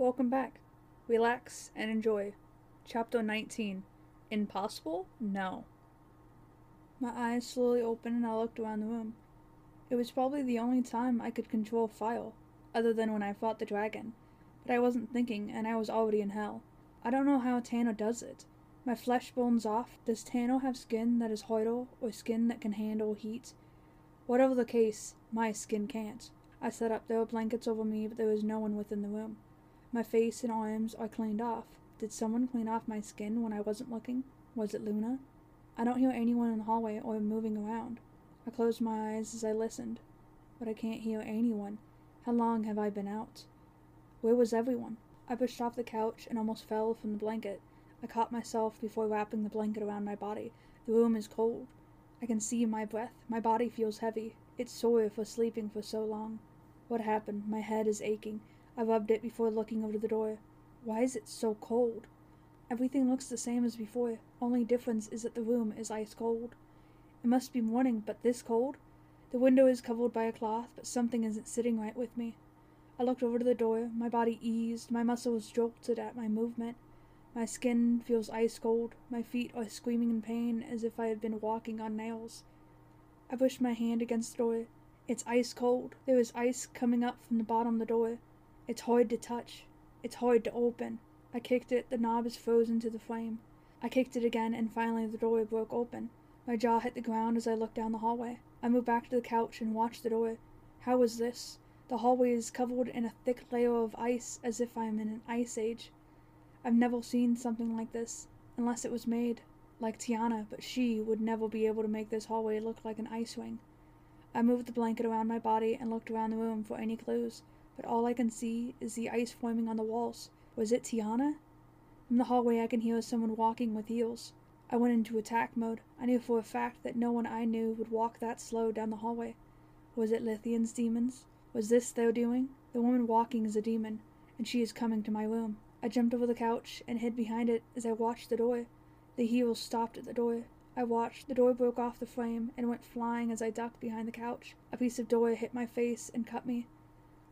Welcome back. Relax and enjoy. Chapter 19 Impossible? No. My eyes slowly opened and I looked around the room. It was probably the only time I could control fire, other than when I fought the dragon. But I wasn't thinking, and I was already in hell. I don't know how Tano does it. My flesh burns off. Does Tano have skin that is harder, or skin that can handle heat? Whatever the case, my skin can't. I sat up. There were blankets over me, but there was no one within the room. My face and arms are cleaned off. Did someone clean off my skin when I wasn't looking? Was it Luna? I don't hear anyone in the hallway or moving around. I closed my eyes as I listened, but I can't hear anyone. How long have I been out? Where was everyone? I pushed off the couch and almost fell from the blanket. I caught myself before wrapping the blanket around my body. The room is cold. I can see my breath. My body feels heavy. It's sore for sleeping for so long. What happened? My head is aching. I rubbed it before looking over the door. Why is it so cold? Everything looks the same as before. Only difference is that the room is ice cold. It must be morning, but this cold? The window is covered by a cloth, but something isn't sitting right with me. I looked over to the door. My body eased. My muscles jolted at my movement. My skin feels ice cold. My feet are screaming in pain as if I had been walking on nails. I pushed my hand against the door. It's ice cold. There is ice coming up from the bottom of the door. It's hard to touch. It's hard to open. I kicked it, the knob is frozen to the frame. I kicked it again, and finally the door broke open. My jaw hit the ground as I looked down the hallway. I moved back to the couch and watched the door. How was this? The hallway is covered in a thick layer of ice as if I am in an ice age. I've never seen something like this, unless it was made like Tiana, but she would never be able to make this hallway look like an ice wing. I moved the blanket around my body and looked around the room for any clues but all I can see is the ice forming on the walls. Was it Tiana? From the hallway I can hear someone walking with heels. I went into attack mode. I knew for a fact that no one I knew would walk that slow down the hallway. Was it Lithian's demons? Was this their doing? The woman walking is a demon, and she is coming to my room. I jumped over the couch and hid behind it as I watched the door. The heels stopped at the door. I watched. The door broke off the frame and went flying as I ducked behind the couch. A piece of door hit my face and cut me.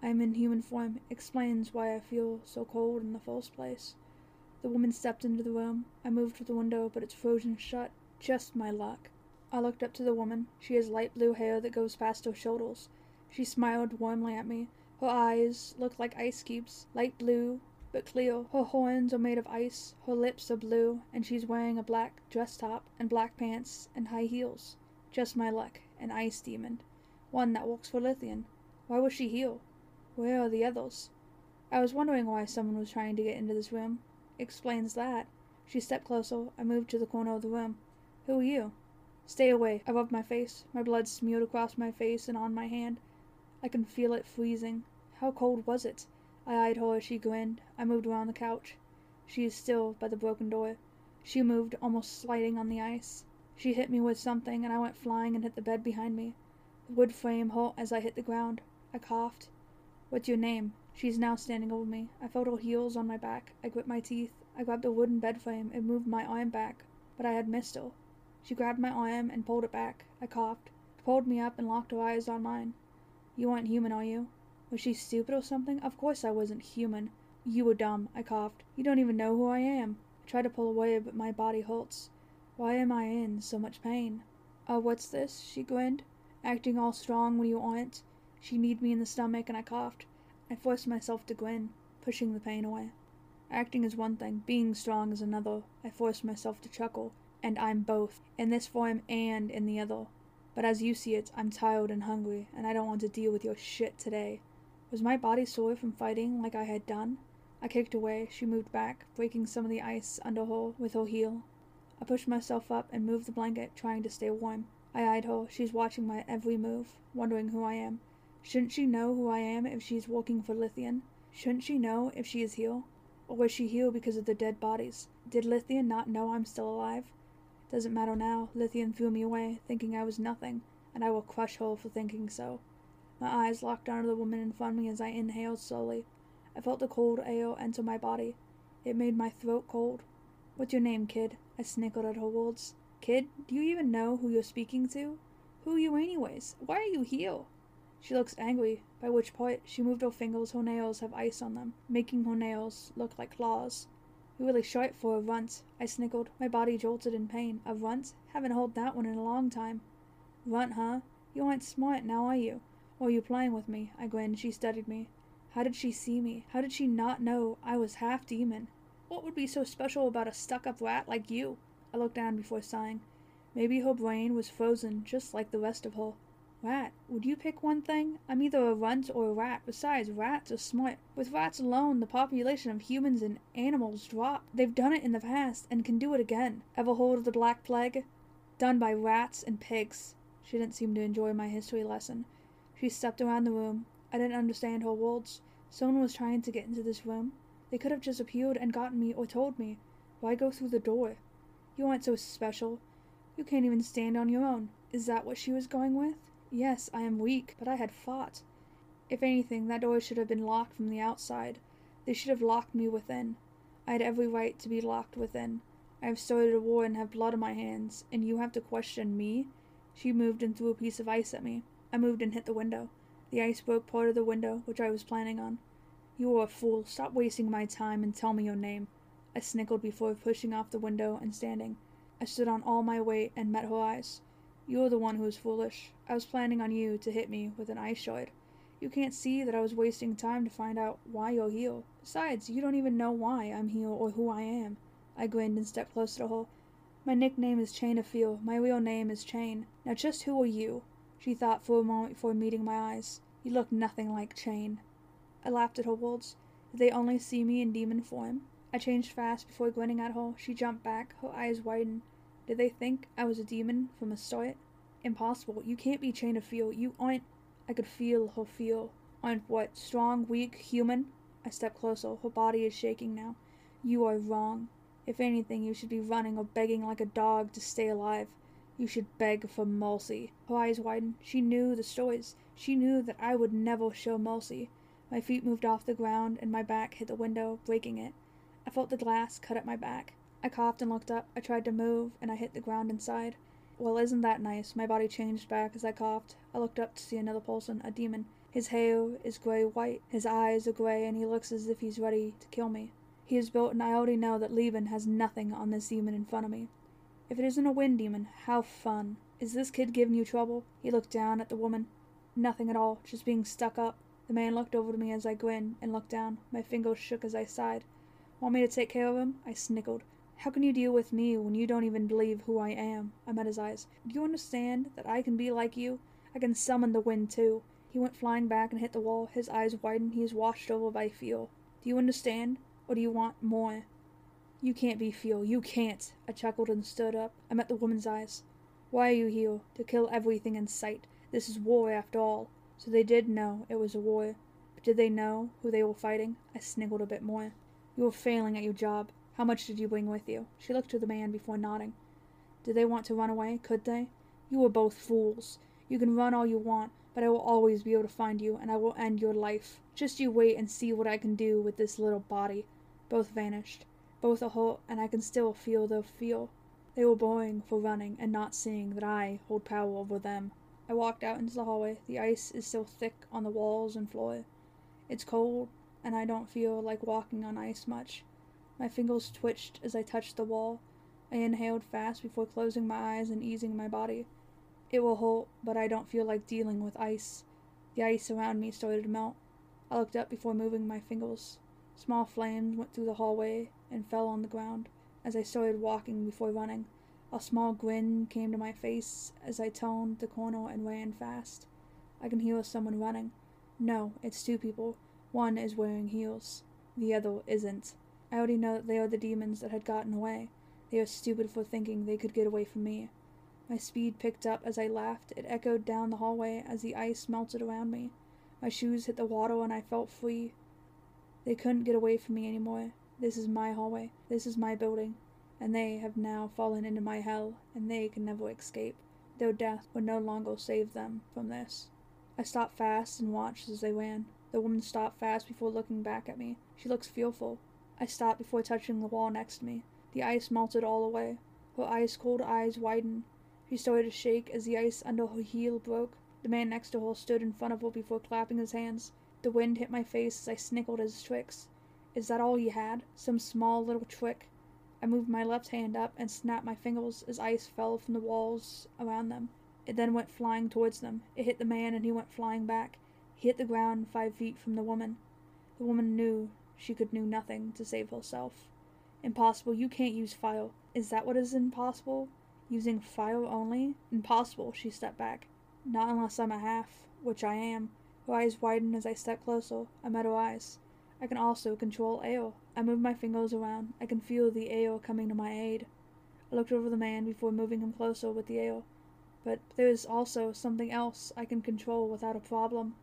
I am in human form explains why I feel so cold in the first place. The woman stepped into the room. I moved to the window, but it's frozen shut. Just my luck. I looked up to the woman. She has light blue hair that goes past her shoulders. She smiled warmly at me. Her eyes look like ice cubes, light blue, but clear. Her horns are made of ice, her lips are blue, and she's wearing a black dress top and black pants and high heels. Just my luck, an ice demon. One that works for Lithian. Why was she here? Where are the others? I was wondering why someone was trying to get into this room. Explains that. She stepped closer. I moved to the corner of the room. Who are you? Stay away. I rubbed my face. My blood smeared across my face and on my hand. I can feel it freezing. How cold was it? I eyed her as she grinned. I moved around the couch. She is still by the broken door. She moved, almost sliding on the ice. She hit me with something, and I went flying and hit the bed behind me. The wood frame hurt as I hit the ground. I coughed. What's your name? She's now standing over me. I felt her heels on my back. I gripped my teeth. I grabbed the wooden bed frame and moved my arm back, but I had missed her. She grabbed my arm and pulled it back. I coughed. Pulled me up and locked her eyes on mine. You aren't human, are you? Was she stupid or something? Of course I wasn't human. You were dumb. I coughed. You don't even know who I am. I tried to pull away, but my body hurts. Why am I in so much pain? Oh, what's this? She grinned. Acting all strong when you aren't. She kneed me in the stomach and I coughed. I forced myself to grin, pushing the pain away. Acting is one thing, being strong is another. I forced myself to chuckle, and I'm both, in this form and in the other. But as you see it, I'm tired and hungry, and I don't want to deal with your shit today. Was my body sore from fighting like I had done? I kicked away. She moved back, breaking some of the ice under her with her heel. I pushed myself up and moved the blanket, trying to stay warm. I eyed her. She's watching my every move, wondering who I am. Shouldn't she know who I am if she's working for Lithian? Shouldn't she know if she is here? Or was she here because of the dead bodies? Did Lithian not know I'm still alive? Doesn't matter now. Lithian threw me away, thinking I was nothing, and I will crush her for thinking so. My eyes locked onto the woman in front of me as I inhaled slowly. I felt the cold air enter my body. It made my throat cold. What's your name, kid? I snickered at her words. Kid, do you even know who you're speaking to? Who are you anyways? Why are you here? She looks angry, by which point she moved her fingers, her nails have ice on them, making her nails look like claws. You're really short for a runt, I snickered. My body jolted in pain. A runt? Haven't heard that one in a long time. Runt, huh? You aren't smart now, are you? Or are you playing with me? I grinned. She studied me. How did she see me? How did she not know I was half demon? What would be so special about a stuck up rat like you? I looked down before sighing. Maybe her brain was frozen just like the rest of her. Rat. Would you pick one thing? I'm either a runt or a rat. Besides, rats are smart. With rats alone, the population of humans and animals drop. They've done it in the past and can do it again. Ever heard of the Black Plague? Done by rats and pigs. She didn't seem to enjoy my history lesson. She stepped around the room. I didn't understand her words. Someone was trying to get into this room. They could have just appeared and gotten me or told me. Why go through the door? You aren't so special. You can't even stand on your own. Is that what she was going with? Yes, I am weak, but I had fought. If anything, that door should have been locked from the outside. They should have locked me within. I had every right to be locked within. I have started a war and have blood on my hands, and you have to question me? She moved and threw a piece of ice at me. I moved and hit the window. The ice broke part of the window, which I was planning on. You are a fool. Stop wasting my time and tell me your name. I snickered before pushing off the window and standing. I stood on all my weight and met her eyes. You're the one who was foolish. I was planning on you to hit me with an ice shard. You can't see that I was wasting time to find out why you're here. Besides, you don't even know why I'm here or who I am. I grinned and stepped closer to her. My nickname is Chain of Fear. My real name is Chain. Now just who are you? She thought for a moment before meeting my eyes. You look nothing like Chain. I laughed at her words. Did they only see me in demon form? I changed fast before grinning at her. She jumped back, her eyes widened. Did they think I was a demon from the start? Impossible. You can't be Chain of Fear. You aren't. I could feel her feel. Aren't what? Strong, weak, human? I stepped closer. Her body is shaking now. You are wrong. If anything, you should be running or begging like a dog to stay alive. You should beg for mercy. Her eyes widened. She knew the stories. She knew that I would never show mercy. My feet moved off the ground and my back hit the window, breaking it. I felt the glass cut at my back. I coughed and looked up. I tried to move, and I hit the ground inside. Well, isn't that nice? My body changed back as I coughed. I looked up to see another person, a demon. His hair is gray white, his eyes are gray, and he looks as if he's ready to kill me. He is built, and I already know that Levin has nothing on this demon in front of me. If it isn't a wind demon, how fun. Is this kid giving you trouble? He looked down at the woman. Nothing at all, just being stuck up. The man looked over to me as I grinned and looked down. My fingers shook as I sighed. Want me to take care of him? I snickered. How can you deal with me when you don't even believe who I am? I met his eyes. Do you understand that I can be like you? I can summon the wind too. He went flying back and hit the wall. His eyes widened. He is washed over by feel. Do you understand? Or do you want more? You can't be feel. You can't. I chuckled and stood up. I met the woman's eyes. Why are you here? To kill everything in sight. This is war after all. So they did know it was a war. But did they know who they were fighting? I sniggled a bit more. You are failing at your job. How much did you bring with you? She looked to the man before nodding. Did they want to run away? Could they? You were both fools. You can run all you want, but I will always be able to find you, and I will end your life. Just you wait and see what I can do with this little body. Both vanished. Both are hurt, and I can still feel their feel. They were boring for running and not seeing that I hold power over them. I walked out into the hallway. The ice is still thick on the walls and floor. It's cold, and I don't feel like walking on ice much. My fingers twitched as I touched the wall. I inhaled fast before closing my eyes and easing my body. It will hold, but I don't feel like dealing with ice. The ice around me started to melt. I looked up before moving my fingers. Small flames went through the hallway and fell on the ground as I started walking before running. A small grin came to my face as I turned the corner and ran fast. I can hear someone running. No, it's two people. One is wearing heels. The other isn't. I already know that they are the demons that had gotten away. They are stupid for thinking they could get away from me. My speed picked up as I laughed. It echoed down the hallway as the ice melted around me. My shoes hit the water and I felt free. They couldn't get away from me anymore. This is my hallway. This is my building. And they have now fallen into my hell, and they can never escape. Their death would no longer save them from this. I stopped fast and watched as they ran. The woman stopped fast before looking back at me. She looks fearful. I stopped before touching the wall next to me. The ice melted all away. Her ice cold eyes widened. She started to shake as the ice under her heel broke. The man next to her stood in front of her before clapping his hands. The wind hit my face as I snickered at his tricks. Is that all he had? Some small little trick? I moved my left hand up and snapped my fingers as ice fell from the walls around them. It then went flying towards them. It hit the man and he went flying back. He hit the ground five feet from the woman. The woman knew she could do nothing to save herself. Impossible, you can't use fire. Is that what is impossible? Using fire only? Impossible, she stepped back. Not unless I'm a half, which I am. Her eyes widened as I stepped closer. I met her eyes. I can also control air. I move my fingers around. I can feel the air coming to my aid. I looked over the man before moving him closer with the air. But there is also something else I can control without a problem.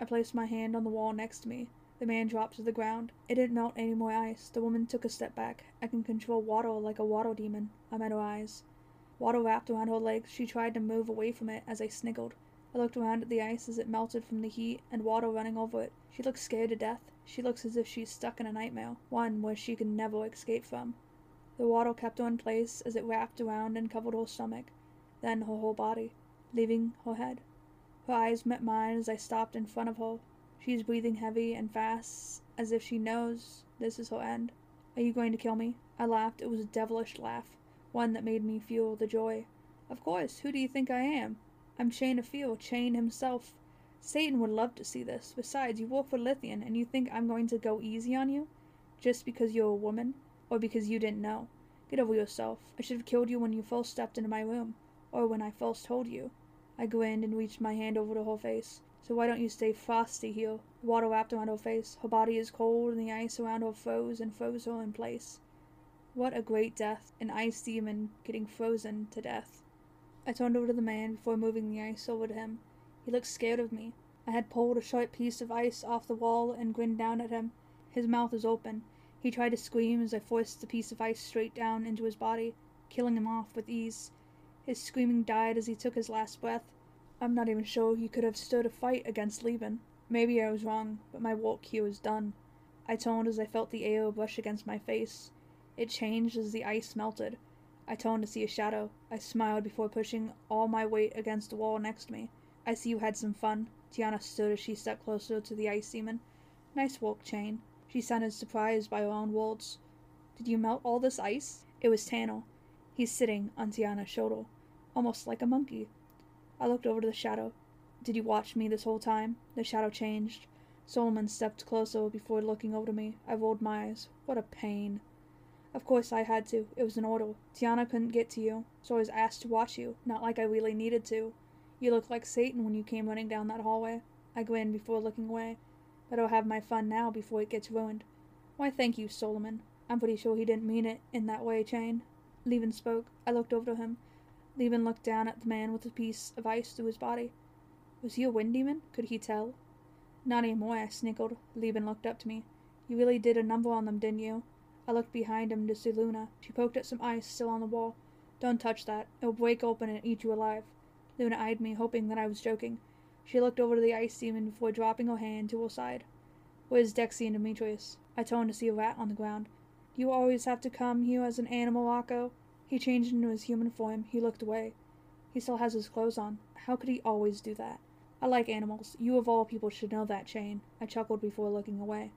I placed my hand on the wall next to me. The man dropped to the ground. It didn't melt any more ice. The woman took a step back. I can control water like a water demon. I met her eyes. Water wrapped around her legs. She tried to move away from it as I sniggled. I looked around at the ice as it melted from the heat and water running over it. She looks scared to death. She looks as if she's stuck in a nightmare, one where she can never escape from. The water kept her in place as it wrapped around and covered her stomach, then her whole body, leaving her head. Her eyes met mine as I stopped in front of her. She is breathing heavy and fast, as if she knows this is her end. Are you going to kill me? I laughed. It was a devilish laugh, one that made me feel the joy. Of course, who do you think I am? I'm Chain of Fear, Chain himself. Satan would love to see this. Besides, you work for Lithian, and you think I'm going to go easy on you? Just because you're a woman? Or because you didn't know? Get over yourself. I should have killed you when you first stepped into my room. Or when I first told you. I grinned and reached my hand over to her face. So why don't you stay frosty here? Water wrapped around her face. Her body is cold, and the ice around her froze and froze her in place. What a great death. An ice demon getting frozen to death. I turned over to the man before moving the ice over to him. He looked scared of me. I had pulled a short piece of ice off the wall and grinned down at him. His mouth was open. He tried to scream as I forced the piece of ice straight down into his body, killing him off with ease. His screaming died as he took his last breath. I'm not even sure he could have stood a fight against Levin. Maybe I was wrong, but my work here was done. I turned as I felt the air brush against my face. It changed as the ice melted. I turned to see a shadow. I smiled before pushing all my weight against the wall next me. I see you had some fun. Tiana stood as she stepped closer to the ice seaman. Nice work, Chain. She sounded surprised by her own words. Did you melt all this ice? It was Tanner. He's sitting on Tiana's shoulder, almost like a monkey. I looked over to the shadow. Did you watch me this whole time? The shadow changed. Solomon stepped closer before looking over to me. I rolled my eyes. What a pain. Of course I had to. It was an order. Tiana couldn't get to you, so I was asked to watch you. Not like I really needed to. You looked like Satan when you came running down that hallway. I grinned before looking away. But I'll have my fun now before it gets ruined. Why, thank you, Solomon. I'm pretty sure he didn't mean it in that way, Chain. Levin spoke. I looked over to him. Levin looked down at the man with a piece of ice through his body. Was he a wind demon? Could he tell? Not anymore, I snickered. Levin looked up to me. You really did a number on them, didn't you? I looked behind him to see Luna. She poked at some ice still on the wall. Don't touch that. It will break open and eat you alive. Luna eyed me, hoping that I was joking. She looked over to the ice demon before dropping her hand to her side. Where's Dexy and Demetrius? I turned to see a rat on the ground. Do you always have to come here as an animal, Rocco? He changed into his human form. He looked away. He still has his clothes on. How could he always do that? I like animals. You of all people should know that, Chain. I chuckled before looking away.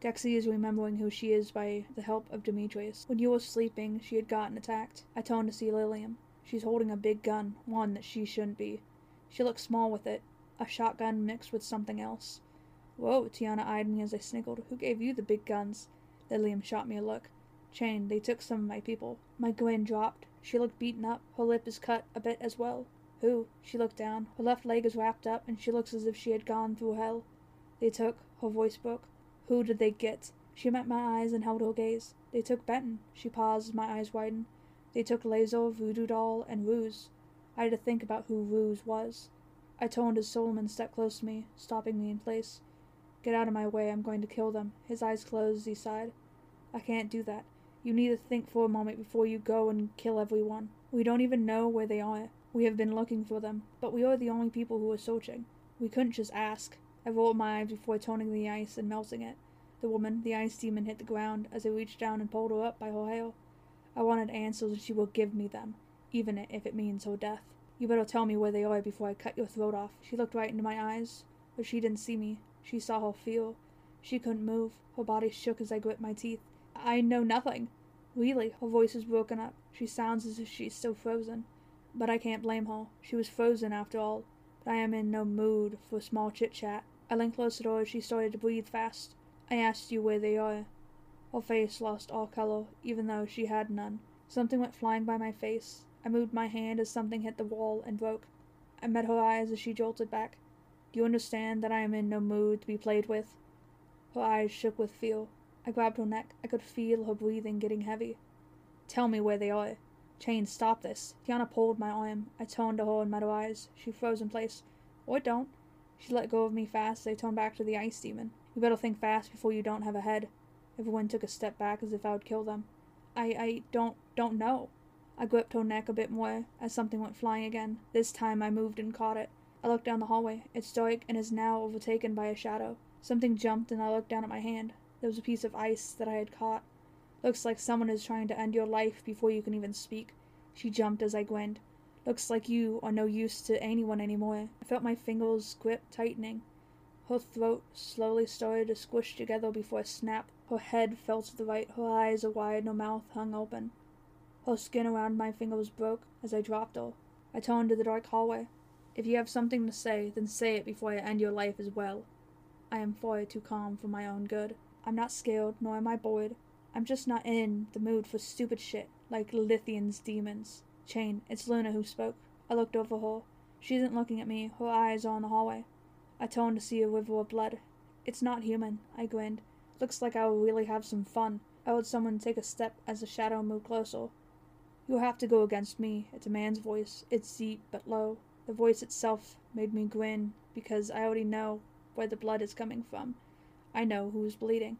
Dexy is remembering who she is by the help of Demetrius. When you were sleeping, she had gotten attacked. I turned to see Lilium. She's holding a big gun, one that she shouldn't be. She looks small with it, a shotgun mixed with something else. Whoa, Tiana eyed me as I sniggled. Who gave you the big guns? Lilium shot me a look. Chain, they took some of my people. My grin dropped. She looked beaten up. Her lip is cut a bit as well. Who? She looked down. Her left leg is wrapped up, and she looks as if she had gone through hell. They took. Her voice broke. Who did they get? She met my eyes and held her gaze. They took Benton. She paused, my eyes widened. They took Lazo, Voodoo Doll, and Ruse. I had to think about who Ruse was. I turned as Solomon stepped close to me, stopping me in place. Get out of my way, I'm going to kill them. His eyes closed as he sighed. I can't do that. You need to think for a moment before you go and kill everyone. We don't even know where they are. We have been looking for them, but we are the only people who are searching. We couldn't just ask. I rolled my eyes before turning the ice and melting it. The woman, the ice demon, hit the ground as I reached down and pulled her up by her hair. I wanted answers and she will give me them, even if it means her death. You better tell me where they are before I cut your throat off. She looked right into my eyes, but she didn't see me. She saw her feel. She couldn't move. Her body shook as I gripped my teeth. I know nothing. Really, her voice is broken up. She sounds as if she's still frozen. But I can't blame her. She was frozen after all. But I am in no mood for small chit chat. I leaned closer to her as she started to breathe fast. I asked you where they are. Her face lost all color, even though she had none. Something went flying by my face. I moved my hand as something hit the wall and broke. I met her eyes as she jolted back. Do you understand that I am in no mood to be played with? Her eyes shook with fear. I grabbed her neck. I could feel her breathing getting heavy. Tell me where they are. Chain, stop this. Tiana pulled my arm. I turned to her and met her eyes. She froze in place. Or don't. She let go of me fast as I turned back to the ice demon. You better think fast before you don't have a head. Everyone took a step back as if I would kill them. I, I don't, don't know. I gripped her neck a bit more as something went flying again. This time I moved and caught it. I looked down the hallway. It's dark and is now overtaken by a shadow. Something jumped and I looked down at my hand. There was a piece of ice that I had caught. Looks like someone is trying to end your life before you can even speak. She jumped as I grinned. Looks like you are no use to anyone anymore. I felt my fingers grip tightening. Her throat slowly started to squish together before a snap. Her head fell to the right, her eyes are wide, her mouth hung open. Her skin around my fingers broke as I dropped her. I turned to the dark hallway. If you have something to say, then say it before I end your life as well. I am far too calm for my own good. I'm not scared, nor am I bored. I'm just not in the mood for stupid shit like Lithian's demons. Chain, it's Luna who spoke. I looked over her. She isn't looking at me, her eyes are on the hallway. I turned to see a river of blood. It's not human, I grinned. Looks like I will really have some fun. I heard someone take a step as the shadow moved closer. You'll have to go against me. It's a man's voice. It's deep but low. The voice itself made me grin because I already know where the blood is coming from. I know who's bleeding.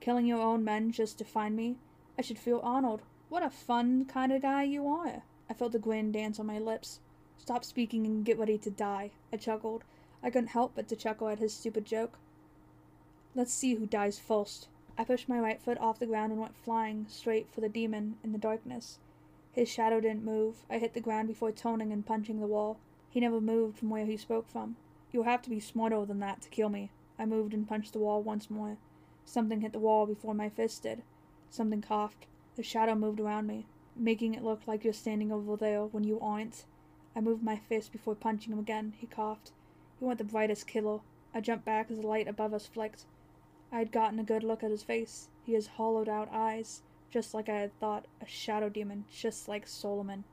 Killing your own men just to find me? I should feel honored. What a fun kind of guy you are. I felt a grin dance on my lips. Stop speaking and get ready to die. I chuckled. I couldn't help but to chuckle at his stupid joke. Let's see who dies first. I pushed my right foot off the ground and went flying straight for the demon in the darkness. His shadow didn't move. I hit the ground before toning and punching the wall. He never moved from where he spoke from. You'll have to be smarter than that to kill me. I moved and punched the wall once more. Something hit the wall before my fist did. Something coughed. The shadow moved around me, making it look like you're standing over there when you aren't. I moved my fist before punching him again. He coughed. You weren't the brightest killer. I jumped back as the light above us flicked. I had gotten a good look at his face. He has hollowed out eyes, just like I had thought, a shadow demon, just like Solomon.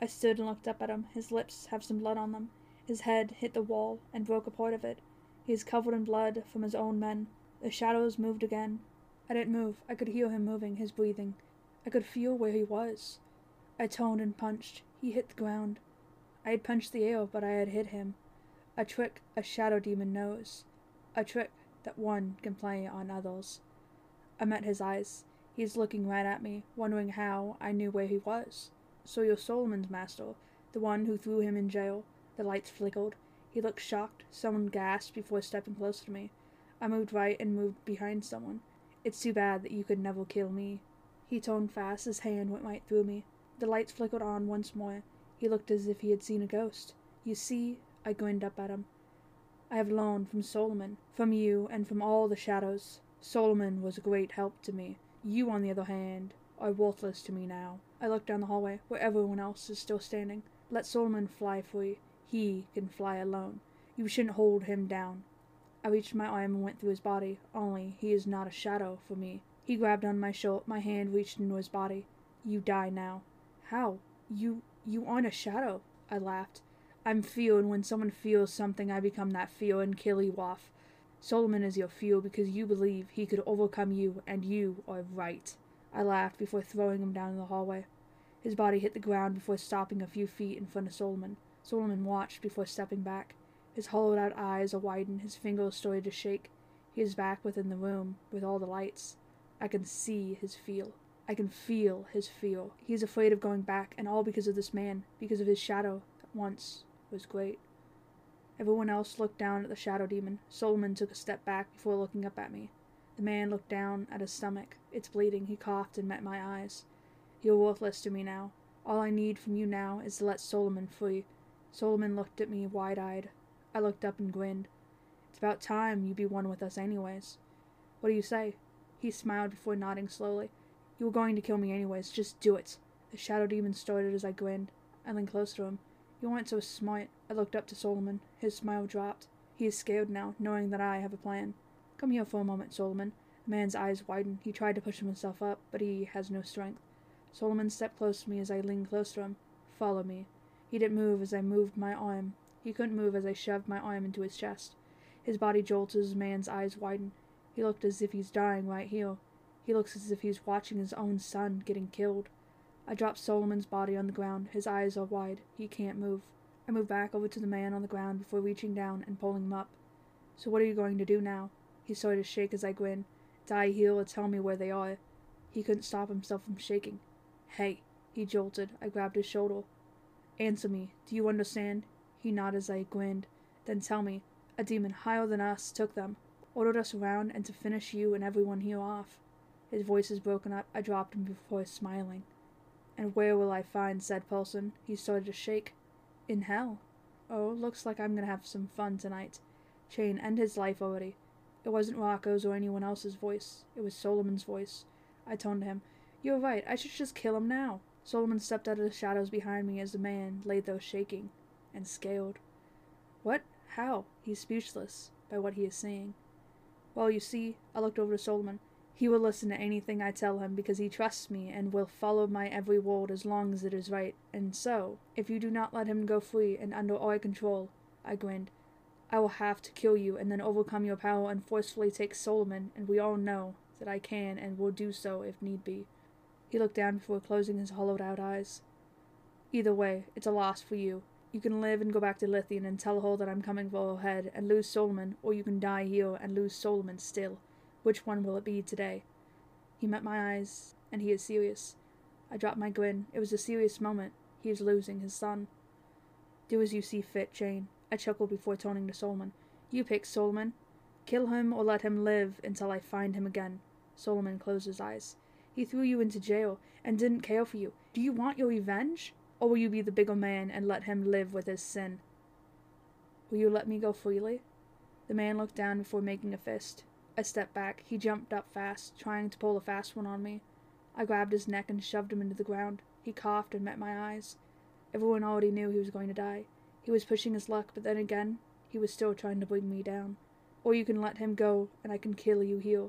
I stood and looked up at him. His lips have some blood on them. His head hit the wall and broke a part of it. He is covered in blood from his own men. The shadows moved again. I didn't move. I could hear him moving, his breathing. I could feel where he was. I toned and punched. He hit the ground. I had punched the air, but I had hit him. A trick a shadow demon knows. A trick that one can play on others. I met his eyes. He's looking right at me, wondering how I knew where he was. So you're Solomon's master, the one who threw him in jail. The lights flickered. He looked shocked. Someone gasped before stepping closer to me. I moved right and moved behind someone. It's too bad that you could never kill me. He toned fast, his hand went right through me. The lights flickered on once more. He looked as if he had seen a ghost. You see, I grinned up at him. I have learned from Solomon, from you, and from all the shadows. Solomon was a great help to me. You, on the other hand, are worthless to me now. I looked down the hallway, where everyone else is still standing. Let Solomon fly free. He can fly alone. You shouldn't hold him down. I reached my arm and went through his body, only he is not a shadow for me. He grabbed on my shoulder, my hand reached into his body. You die now. How? You you aren't a shadow. I laughed. I'm feel, and when someone feels something, I become that feel and kill you off. Solomon is your feel because you believe he could overcome you, and you are right. I laughed before throwing him down in the hallway. His body hit the ground before stopping a few feet in front of Solomon. Solomon watched before stepping back. His hollowed out eyes are widened, his fingers started to shake. He is back within the room, with all the lights. I can see his feel. I can feel his feel. He is afraid of going back, and all because of this man, because of his shadow that once was great. Everyone else looked down at the shadow demon. Solomon took a step back before looking up at me. The man looked down at his stomach. It's bleeding. He coughed and met my eyes. You're worthless to me now. All I need from you now is to let Solomon free. Solomon looked at me wide eyed. I looked up and grinned. It's about time you be one with us, anyways. What do you say? He smiled before nodding slowly. You were going to kill me anyways, just do it. The shadow demon started as I grinned. I leaned close to him. You weren't so smart. I looked up to Solomon. His smile dropped. He is scared now, knowing that I have a plan. Come here for a moment, Solomon. The man's eyes widened. He tried to push himself up, but he has no strength. Solomon stepped close to me as I leaned close to him. Follow me. He didn't move as I moved my arm. He couldn't move as I shoved my arm into his chest. His body jolted as man's eyes widened. He looked as if he's dying right here. He looks as if he's watching his own son getting killed. I dropped Solomon's body on the ground. His eyes are wide. He can't move. I move back over to the man on the ground before reaching down and pulling him up. So what are you going to do now? He started to shake as I grin. Die heal or tell me where they are. He couldn't stop himself from shaking. Hey, he jolted. I grabbed his shoulder. Answer me. Do you understand? He nodded as I grinned. Then tell me. A demon higher than us took them, ordered us around, and to finish you and everyone here off. His voice is broken up. I dropped him before smiling. And where will I find said Paulson? He started to shake. In hell. Oh, looks like I'm gonna have some fun tonight. Chain, end his life already. It wasn't Rocco's or anyone else's voice. It was Solomon's voice. I toned to him. You're right. I should just kill him now. Solomon stepped out of the shadows behind me as the man lay there shaking and scaled. What? How? He's speechless by what he is saying. Well, you see, I looked over to Solomon. He will listen to anything I tell him because he trusts me and will follow my every word as long as it is right. And so, if you do not let him go free and under our control, I grinned, I will have to kill you and then overcome your power and forcefully take Solomon, and we all know that I can and will do so if need be. He looked down before closing his hollowed out eyes. Either way, it's a loss for you. You can live and go back to Lithian and tell her that I'm coming for her head and lose Solomon, or you can die here and lose Solomon still. Which one will it be today? He met my eyes, and he is serious. I dropped my grin. It was a serious moment. He is losing his son. Do as you see fit, Chain. I chuckled before turning to Solomon. You pick, Solomon. Kill him or let him live until I find him again. Solomon closed his eyes. He threw you into jail and didn't care for you. Do you want your revenge? Or will you be the bigger man and let him live with his sin? Will you let me go freely? The man looked down before making a fist. I stepped back. He jumped up fast, trying to pull a fast one on me. I grabbed his neck and shoved him into the ground. He coughed and met my eyes. Everyone already knew he was going to die. He was pushing his luck, but then again, he was still trying to bring me down. Or you can let him go, and I can kill you here.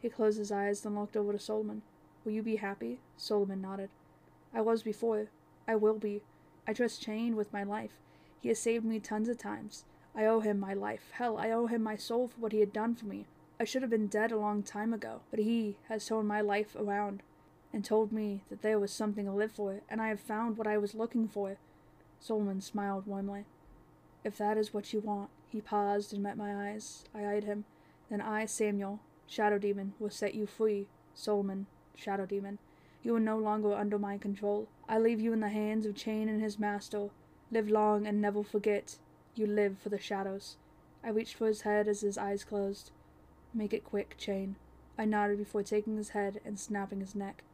He closed his eyes, then looked over to Solomon. Will you be happy? Solomon nodded. I was before. I will be. I trust Chain with my life. He has saved me tons of times. I owe him my life. Hell, I owe him my soul for what he had done for me. I should have been dead a long time ago, but he has turned my life around and told me that there was something to live for, and I have found what I was looking for. Solomon smiled warmly. If that is what you want, he paused and met my eyes. I eyed him. Then I, Samuel, Shadow Demon, will set you free. Solomon, Shadow Demon. You are no longer under my control. I leave you in the hands of Chain and his master. Live long and never forget. You live for the shadows. I reached for his head as his eyes closed. Make it quick, Chain. I nodded before taking his head and snapping his neck.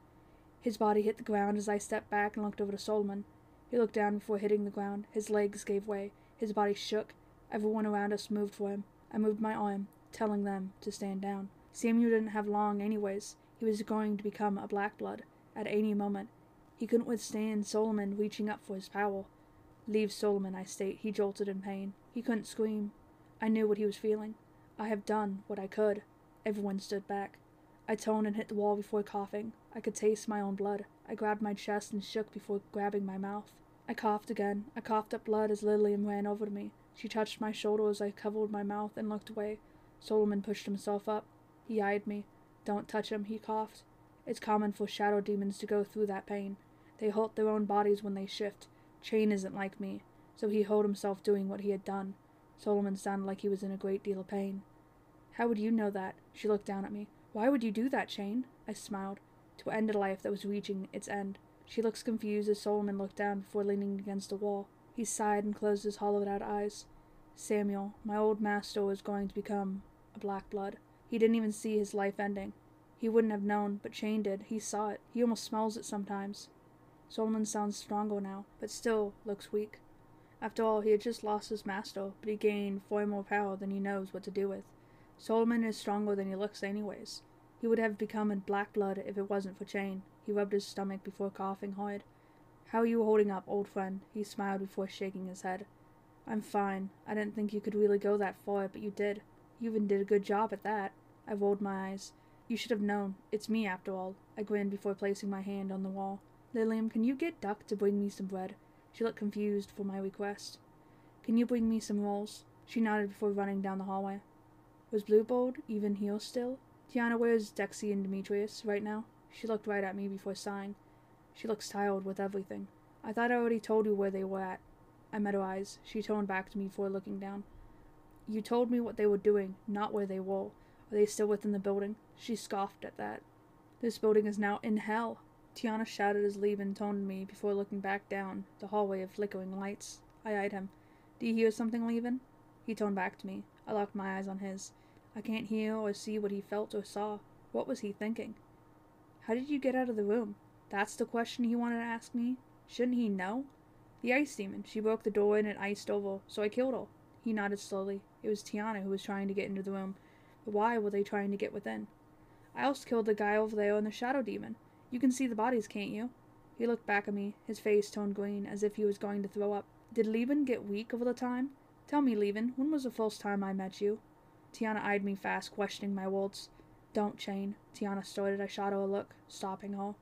His body hit the ground as I stepped back and looked over to Solomon. He looked down before hitting the ground. His legs gave way. His body shook. Everyone around us moved for him. I moved my arm, telling them to stand down. Samuel didn't have long, anyways. He was going to become a black blood at any moment. He couldn't withstand Solomon reaching up for his power. Leave Solomon, I state. He jolted in pain. He couldn't scream. I knew what he was feeling. I have done what I could. Everyone stood back. I toned and hit the wall before coughing. I could taste my own blood. I grabbed my chest and shook before grabbing my mouth. I coughed again. I coughed up blood as Lilium ran over to me. She touched my shoulder as I covered my mouth and looked away. Solomon pushed himself up. He eyed me. Don't touch him, he coughed. It's common for shadow demons to go through that pain. They halt their own bodies when they shift. Chain isn't like me, so he held himself doing what he had done. Solomon sounded like he was in a great deal of pain. How would you know that? She looked down at me. Why would you do that, Chain? I smiled. To end a life that was reaching its end. She looks confused as Solomon looked down before leaning against the wall. He sighed and closed his hollowed out eyes. Samuel, my old master, was going to become a black blood. He didn't even see his life ending. He wouldn't have known, but Chain did. He saw it. He almost smells it sometimes. Solomon sounds stronger now, but still looks weak. After all, he had just lost his master, but he gained far more power than he knows what to do with. Solomon is stronger than he looks, anyways. He would have become a black blood if it wasn't for Chain. He rubbed his stomach before coughing hard. How are you holding up, old friend? He smiled before shaking his head. I'm fine. I didn't think you could really go that far, but you did. You even did a good job at that. I rolled my eyes. You should have known. It's me, after all. I grinned before placing my hand on the wall. Lilium, can you get Duck to bring me some bread? She looked confused for my request. Can you bring me some rolls? She nodded before running down the hallway. Was Bluebolt even here still? Tiana, where's Dexy and Demetrius right now? She looked right at me before sighing. She looks tired with everything. I thought I already told you where they were at. I met her eyes. She turned back to me before looking down. You told me what they were doing, not where they were. Are they still within the building? She scoffed at that. This building is now in hell. Tiana shouted as Levin toned me before looking back down the hallway of flickering lights. I eyed him. Do you hear something, Levin? He toned back to me. I locked my eyes on his. I can't hear or see what he felt or saw. What was he thinking? How did you get out of the room? That's the question he wanted to ask me. Shouldn't he know? The ice demon. She broke the door and it iced over, so I killed her. He nodded slowly. It was Tiana who was trying to get into the room. Why were they trying to get within? I also killed the guy over there and the shadow demon. You can see the bodies, can't you? He looked back at me, his face toned green, as if he was going to throw up. Did Levin get weak over the time? Tell me, Levin, when was the first time I met you? Tiana eyed me fast, questioning my words. Don't, Chain. Tiana started. I shot her a look, stopping her.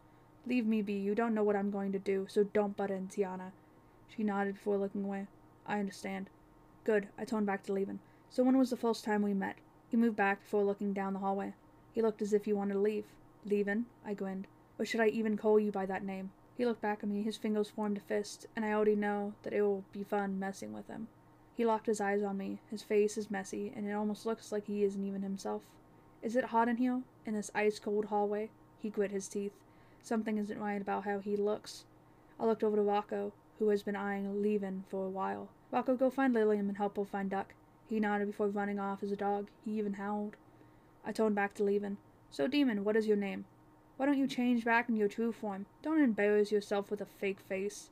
Leave me be. You don't know what I'm going to do, so don't butt in, Tiana. She nodded before looking away. I understand. Good. I toned back to Levin. So when was the first time we met? He moved back before looking down the hallway. He looked as if he wanted to leave. Levin? I grinned. Or should I even call you by that name? He looked back at me, his fingers formed a fist, and I already know that it will be fun messing with him. He locked his eyes on me. His face is messy, and it almost looks like he isn't even himself. Is it hot in here? In this ice cold hallway? He grit his teeth. Something isn't right about how he looks. I looked over to Rocco, who has been eyeing Levin for a while. Rocco, go find Lilium and help her find Duck. He nodded before running off as a dog. He even howled. I toned back to Levin. So, Demon, what is your name? Why don't you change back into your true form? Don't embarrass yourself with a fake face.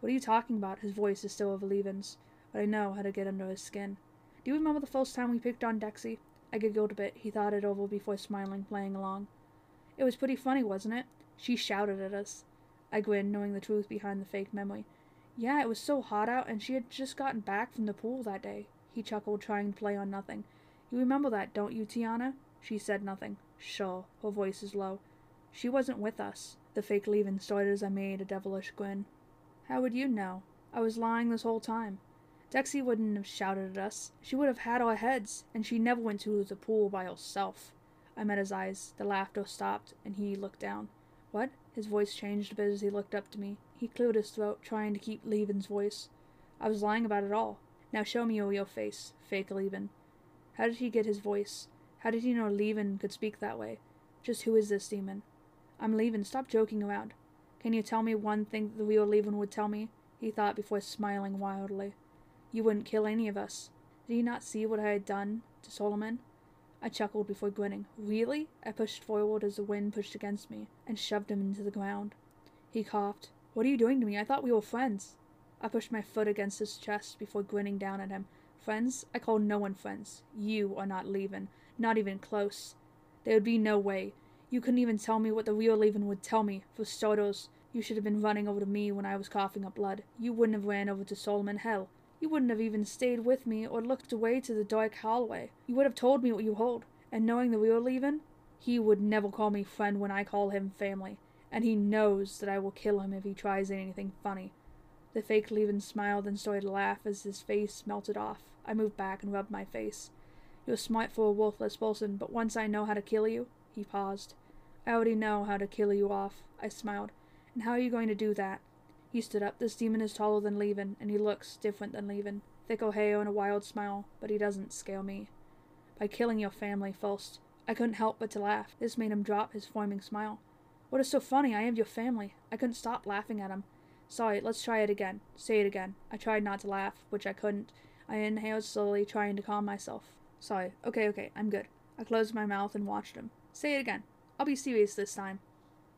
What are you talking about? His voice is still of Levin's but I know how to get under his skin. Do you remember the first time we picked on Dexy? I giggled a bit. He thought it over before smiling, playing along. It was pretty funny, wasn't it? She shouted at us. I grinned, knowing the truth behind the fake memory. Yeah, it was so hot out, and she had just gotten back from the pool that day. He chuckled, trying to play on nothing. You remember that, don't you, Tiana? She said nothing. Sure. Her voice is low. She wasn't with us. The fake Levin started as I made a devilish grin. How would you know? I was lying this whole time. Dexy wouldn't have shouted at us. She would have had our heads, and she never went to the pool by herself. I met his eyes. The laughter stopped, and he looked down. What? His voice changed a bit as he looked up to me. He cleared his throat, trying to keep Levin's voice. I was lying about it all. Now show me your real face, fake Levin. How did he get his voice? How did he know Levin could speak that way? Just who is this demon? I'm Levin. Stop joking around. Can you tell me one thing that the real Levin would tell me? He thought before smiling wildly. You wouldn't kill any of us. Did he not see what I had done to Solomon? I chuckled before grinning. Really? I pushed forward as the wind pushed against me and shoved him into the ground. He coughed. What are you doing to me? I thought we were friends. I pushed my foot against his chest before grinning down at him. Friends? I call no one friends. You are not Levin. Not even close. There would be no way. You couldn't even tell me what the real Levin would tell me. For starters, you should have been running over to me when I was coughing up blood. You wouldn't have ran over to Solomon. Hell, you wouldn't have even stayed with me or looked away to the dark hallway. You would have told me what you hold, and knowing we were leaving, he would never call me friend when I call him family, and he knows that I will kill him if he tries anything funny. The fake Levin smiled and started to laugh as his face melted off. I moved back and rubbed my face. You're smart for a worthless person, but once I know how to kill you, he paused. I already know how to kill you off. I smiled. And how are you going to do that? He stood up. This demon is taller than Levin, and he looks different than Levin. Thick hair and a wild smile, but he doesn't scare me. By killing your family first. I couldn't help but to laugh. This made him drop his forming smile. What is so funny? I am your family. I couldn't stop laughing at him. Sorry, let's try it again. Say it again. I tried not to laugh, which I couldn't. I inhaled slowly, trying to calm myself. Sorry. Okay, okay, I'm good. I closed my mouth and watched him. Say it again. I'll be serious this time.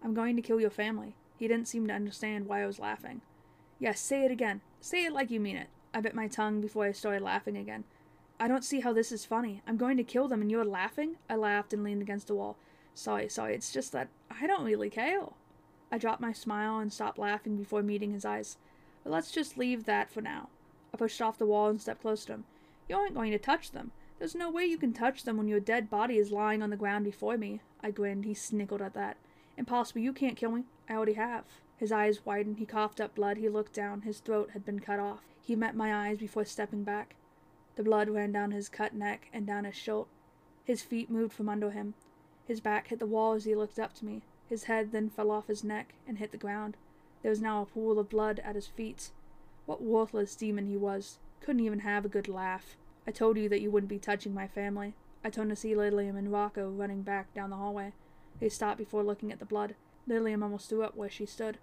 I'm going to kill your family. He didn't seem to understand why I was laughing. Yes, say it again. Say it like you mean it. I bit my tongue before I started laughing again. I don't see how this is funny. I'm going to kill them and you're laughing? I laughed and leaned against the wall. Sorry, sorry, it's just that I don't really care. I dropped my smile and stopped laughing before meeting his eyes. But let's just leave that for now. I pushed off the wall and stepped close to him. You aren't going to touch them. There's no way you can touch them when your dead body is lying on the ground before me. I grinned. He snickered at that. Impossible. You can't kill me. I already have. His eyes widened. He coughed up blood. He looked down. His throat had been cut off. He met my eyes before stepping back. The blood ran down his cut neck and down his shirt. His feet moved from under him. His back hit the wall as he looked up to me. His head then fell off his neck and hit the ground. There was now a pool of blood at his feet. What worthless demon he was. Couldn't even have a good laugh. I told you that you wouldn't be touching my family. I turned to see Lilium and Rocco running back down the hallway. They stopped before looking at the blood. Lilium almost threw up where she stood.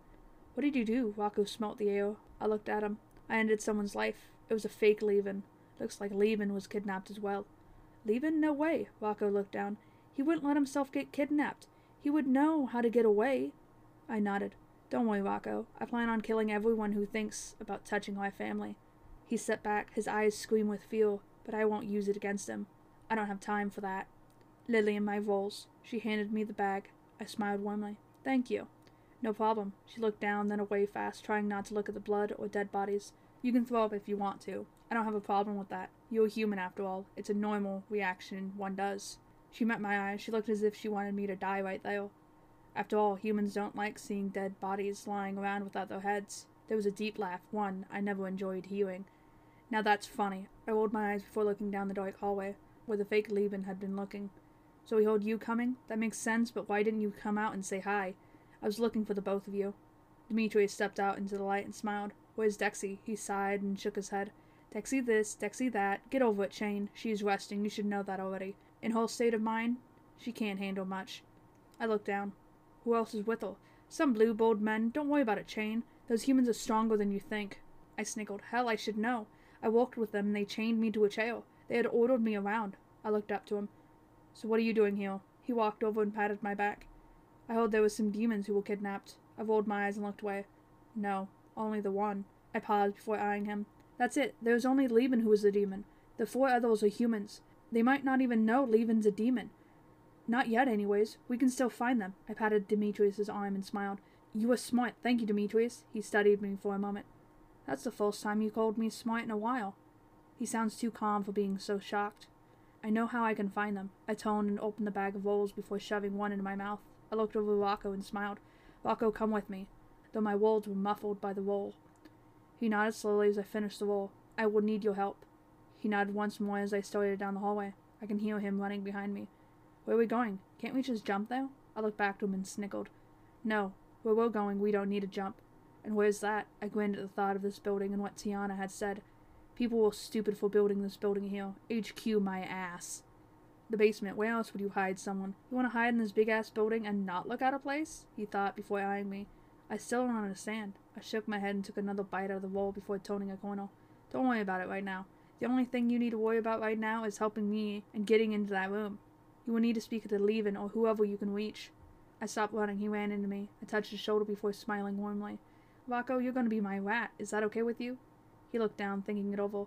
What did you do? Rocco smelt the air. I looked at him. I ended someone's life. It was a fake Levin. Looks like Levin was kidnapped as well. Levin? No way. Rocco looked down. He wouldn't let himself get kidnapped. He would know how to get away. I nodded. Don't worry, Rocco. I plan on killing everyone who thinks about touching my family. He stepped back, his eyes scream with fear, but I won't use it against him. I don't have time for that. Lilium my rolls. She handed me the bag. I smiled warmly. Thank you. No problem. She looked down, then away fast, trying not to look at the blood or dead bodies. You can throw up if you want to. I don't have a problem with that. You're human after all. It's a normal reaction one does. She met my eyes. She looked as if she wanted me to die right there. After all, humans don't like seeing dead bodies lying around without their heads. There was a deep laugh, one I never enjoyed hearing. Now that's funny. I rolled my eyes before looking down the dark hallway, where the fake Levin had been looking. So he heard you coming? That makes sense, but why didn't you come out and say hi? I was looking for the both of you. Demetrius stepped out into the light and smiled. Where's Dexy? He sighed and shook his head. Dexy this, Dexy that. Get over it, Chain. She is resting. You should know that already. In her state of mind, she can't handle much. I looked down. Who else is with her? Some Bluebolt men. Don't worry about it, Chain. Those humans are stronger than you think. I snickered. Hell, I should know. I walked with them and they chained me to a chair. They had ordered me around. I looked up to him. So what are you doing here? He walked over and patted my back. I heard there was some demons who were kidnapped. I rolled my eyes and looked away. No, only the one. I paused before eyeing him. That's it. There was only Levin who was the demon. The four others are humans. They might not even know Levin's a demon. Not yet, anyways. We can still find them. I patted Demetrius's arm and smiled. You are smart. Thank you, Demetrius. He studied me for a moment. That's the first time you called me smart in a while. He sounds too calm for being so shocked. I know how I can find them. I toned and opened the bag of rolls before shoving one into my mouth. I looked over Rocco and smiled. Rocco, come with me, though my words were muffled by the roll. He nodded slowly as I finished the roll. I will need your help. He nodded once more as I started down the hallway. I can hear him running behind me. Where are we going? Can't we just jump though? I looked back to him and snickered. No, where we're going, we don't need to jump. And where's that? I grinned at the thought of this building and what Tiana had said. People were stupid for building this building here. HQ my ass. The basement. Where else would you hide someone? You want to hide in this big ass building and not look out of place? He thought before eyeing me. I still don't understand. I shook my head and took another bite out of the roll before toning a corner. Don't worry about it right now. The only thing you need to worry about right now is helping me and getting into that room. You will need to speak to Levin or whoever you can reach. I stopped running. He ran into me. I touched his shoulder before smiling warmly. Rocco, you're going to be my rat. Is that okay with you? He looked down, thinking it over.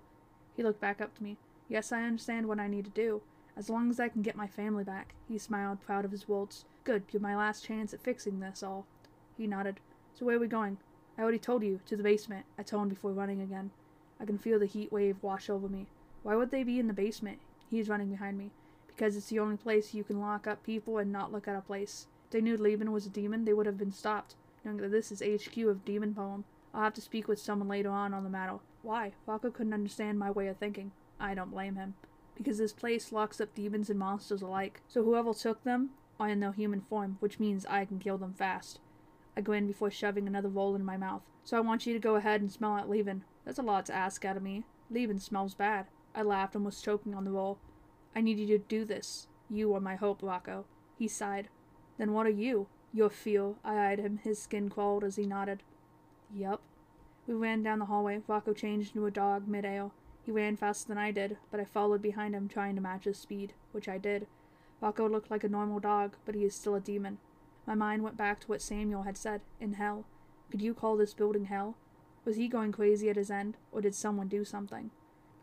He looked back up to me. Yes, I understand what I need to do. As long as I can get my family back. He smiled, proud of his words. Good, you're my last chance at fixing this all. He nodded. So where are we going? I already told you, to the basement, I toned before running again. I can feel the heat wave wash over me. Why would they be in the basement? He's running behind me. Because it's the only place you can lock up people and not look at a place. If they knew Levin was a demon, they would have been stopped knowing that this is HQ of Demon Poem. I'll have to speak with someone later on on the matter. Why? Rocco couldn't understand my way of thinking. I don't blame him. Because this place locks up demons and monsters alike, so whoever took them are in their human form, which means I can kill them fast. I grinned before shoving another roll in my mouth. So I want you to go ahead and smell out Levin. That's a lot to ask out of me. Levin smells bad. I laughed was choking on the roll. I need you to do this. You are my hope, Rocco. He sighed. Then what are you? Your feel. I eyed him. His skin crawled as he nodded. Yup. We ran down the hallway. Rocco changed into a dog mid-air. He ran faster than I did, but I followed behind him trying to match his speed, which I did. Rocco looked like a normal dog, but he is still a demon. My mind went back to what Samuel had said in hell. Could you call this building hell? Was he going crazy at his end, or did someone do something?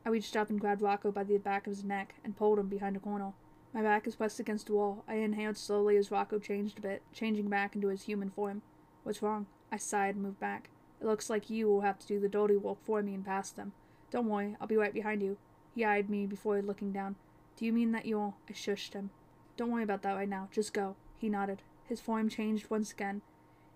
I reached up and grabbed Rocco by the back of his neck and pulled him behind a corner. My back is pressed against the wall. I inhaled slowly as Rocco changed a bit, changing back into his human form. What's wrong? I sighed and moved back. It looks like you will have to do the dirty work for me and pass them. Don't worry, I'll be right behind you. He eyed me before looking down. Do you mean that you'll. I shushed him. Don't worry about that right now. Just go. He nodded. His form changed once again.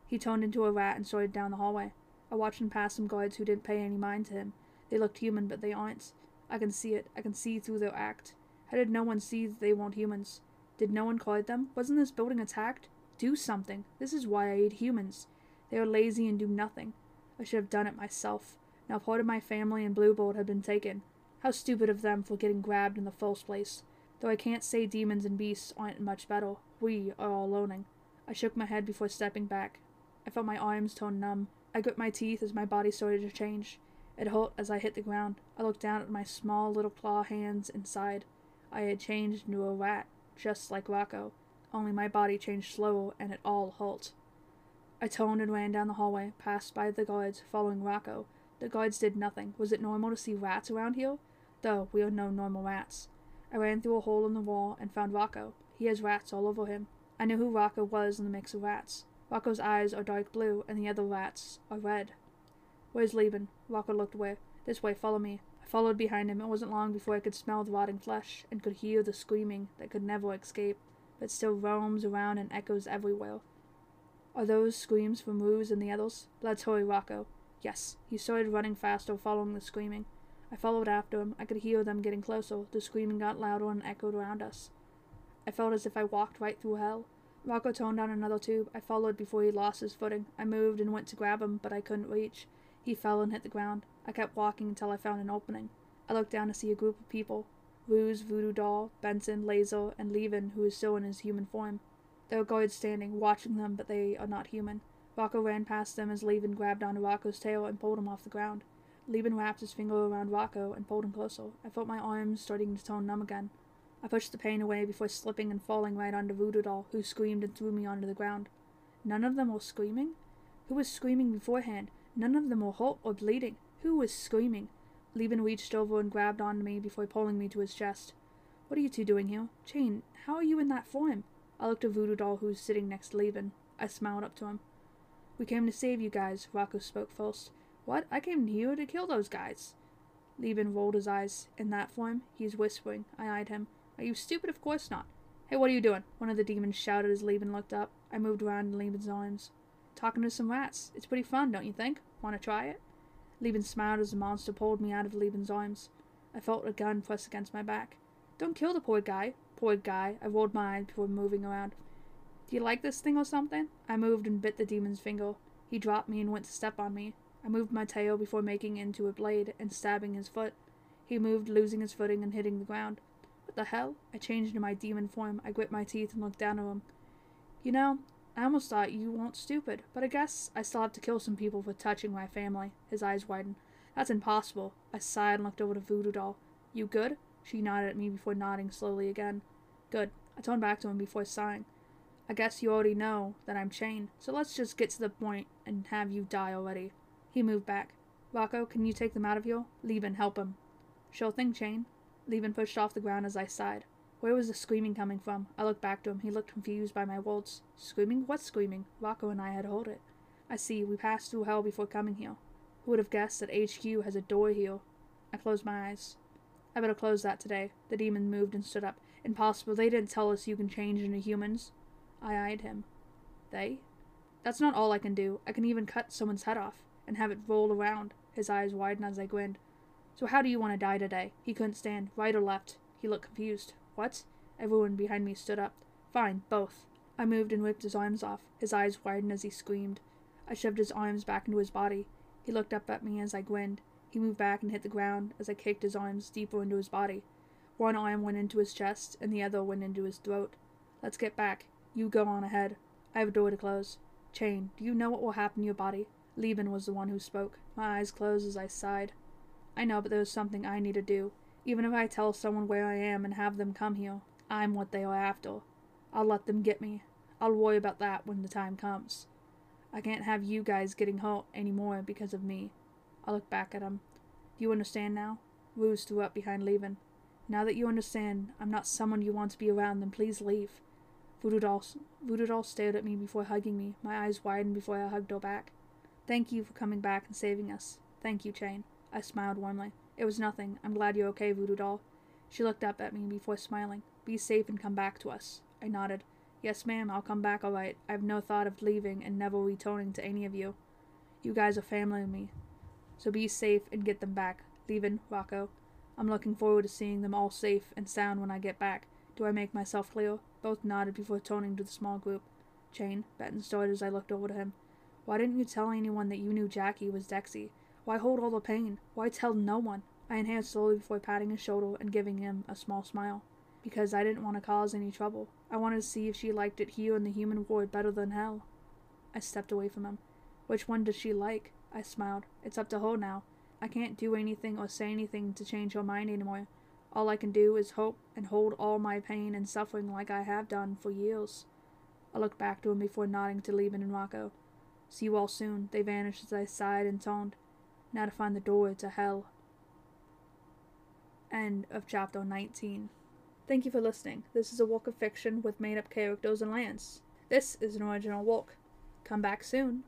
He turned into a rat and started down the hallway. I watched him pass some guards who didn't pay any mind to him. They looked human, but they aren't. I can see it. I can see through their act. How did no one see that they weren't humans? Did no one guard them? Wasn't this building attacked? Do something. This is why I hate humans. They are lazy and do nothing. I should have done it myself. Now part of my family and Bluebolt had been taken. How stupid of them for getting grabbed in the first place. Though I can't say demons and beasts aren't much better. We are all learning. I shook my head before stepping back. I felt my arms turn numb. I gripped my teeth as my body started to change. It hurt as I hit the ground. I looked down at my small little claw hands inside. I had changed into a rat, just like Rocco, only my body changed slower and it all hurt. I turned and ran down the hallway, passed by the guards, following Rocco. The guards did nothing. Was it normal to see rats around here? Though we are no normal rats. I ran through a hole in the wall and found Rocco. He has rats all over him. I knew who Rocco was in the mix of rats. Rocco's eyes are dark blue, and the other rats are red. Where's Levin? Rocco looked away. This way, follow me I followed behind him. It wasn't long before I could smell the rotting flesh and could hear the screaming that could never escape, but still roams around and echoes everywhere. Are those screams from Ruse and the others? Let's hurry, Rocco. Yes. He started running faster, following the screaming. I followed after him. I could hear them getting closer. The screaming got louder and echoed around us. I felt as if I walked right through hell. Rocco turned down another tube. I followed before he lost his footing. I moved and went to grab him, but I couldn't reach. He fell and hit the ground. I kept walking until I found an opening. I looked down to see a group of people Ruse, Voodoo Doll, Benson, Laser, and Levin, who is still in his human form. There are guards standing, watching them, but they are not human. Rocco ran past them as Levin grabbed onto Rocco's tail and pulled him off the ground. Levin wrapped his finger around Rocco and pulled him closer. I felt my arms starting to turn numb again. I pushed the pain away before slipping and falling right onto Voodoo Doll, who screamed and threw me onto the ground. None of them were screaming? Who was screaming beforehand? None of them were hurt or bleeding. Who was screaming? Levin reached over and grabbed onto me before pulling me to his chest. What are you two doing here? Chain, how are you in that form? I looked at Voodoo Doll, who was sitting next to Levin. I smiled up to him. We came to save you guys, Rocco spoke first. What? I came here to kill those guys. Levin rolled his eyes. In that form, he's whispering. I eyed him. Are you stupid? Of course not. Hey, what are you doing? One of the demons shouted as Levin looked up. I moved around in Levin's arms. Talking to some rats. It's pretty fun, don't you think? Want to try it? Levin smiled as the monster pulled me out of Levin's arms. I felt a gun press against my back. Don't kill the poor guy. Poor guy. I rolled my eyes before moving around. Do you like this thing or something? I moved and bit the demon's finger. He dropped me and went to step on me. I moved my tail before making into a blade and stabbing his foot. He moved, losing his footing and hitting the ground. The hell? I changed into my demon form. I grit my teeth and looked down at him. You know, I almost thought you weren't stupid, but I guess I still have to kill some people for touching my family. His eyes widened. That's impossible. I sighed and looked over to Voodoo Doll. You good? She nodded at me before nodding slowly again. Good. I turned back to him before sighing. I guess you already know that I'm chained, so let's just get to the point and have you die already. He moved back. Rocco, can you take them out of here? Leave and help him. Sure thing, Chain. Levin pushed off the ground as I sighed. Where was the screaming coming from? I looked back to him. He looked confused by my words. Screaming? What screaming? Rocco and I had heard it. I see. We passed through hell before coming here. Who would have guessed that HQ has a door here? I closed my eyes. I better close that today. The demon moved and stood up. Impossible. They didn't tell us you can change into humans. I eyed him. They? That's not all I can do. I can even cut someone's head off and have it roll around. His eyes widened as I grinned. So how do you want to die today? He couldn't stand. Right or left? He looked confused. What? Everyone behind me stood up. Fine, both. I moved and whipped his arms off. His eyes widened as he screamed. I shoved his arms back into his body. He looked up at me as I grinned. He moved back and hit the ground as I kicked his arms deeper into his body. One arm went into his chest, and the other went into his throat. Let's get back. You go on ahead. I have a door to close. Chain, do you know what will happen to your body? Levin was the one who spoke. My eyes closed as I sighed. I know, but there is something I need to do. Even if I tell someone where I am and have them come here, I'm what they are after. I'll let them get me. I'll worry about that when the time comes. I can't have you guys getting hurt anymore because of me. I look back at him. Do you understand now? Ruse threw up behind Levin. Now that you understand I'm not someone you want to be around, then please leave. Voodoo doll, Voodoo doll stared at me before hugging me. My eyes widened before I hugged her back. Thank you for coming back and saving us. Thank you, Chain. I smiled warmly. It was nothing. I'm glad you're okay, Voodoo doll. She looked up at me before smiling. Be safe and come back to us. I nodded. Yes, ma'am, I'll come back all right. I've no thought of leaving and never returning to any of you. You guys are family to me. So be safe and get them back. Levin, Rocco. I'm looking forward to seeing them all safe and sound when I get back. Do I make myself clear? Both nodded before turning to the small group. Chain, Benton started as I looked over to him. Why didn't you tell anyone that you knew Jackie was Dexy? Why hold all the pain? Why tell no one? I inhaled slowly before patting his shoulder and giving him a small smile. Because I didn't want to cause any trouble. I wanted to see if she liked it here in the human world better than hell. I stepped away from him. Which one does she like? I smiled. It's up to her now. I can't do anything or say anything to change her mind anymore. All I can do is hope and hold all my pain and suffering like I have done for years. I looked back to him before nodding to Levin and Rocco. See you all soon. They vanished as I sighed and toned. Now to find the door to hell. End of chapter 19. Thank you for listening. This is a work of fiction with made up characters and lands. This is an original work. Come back soon.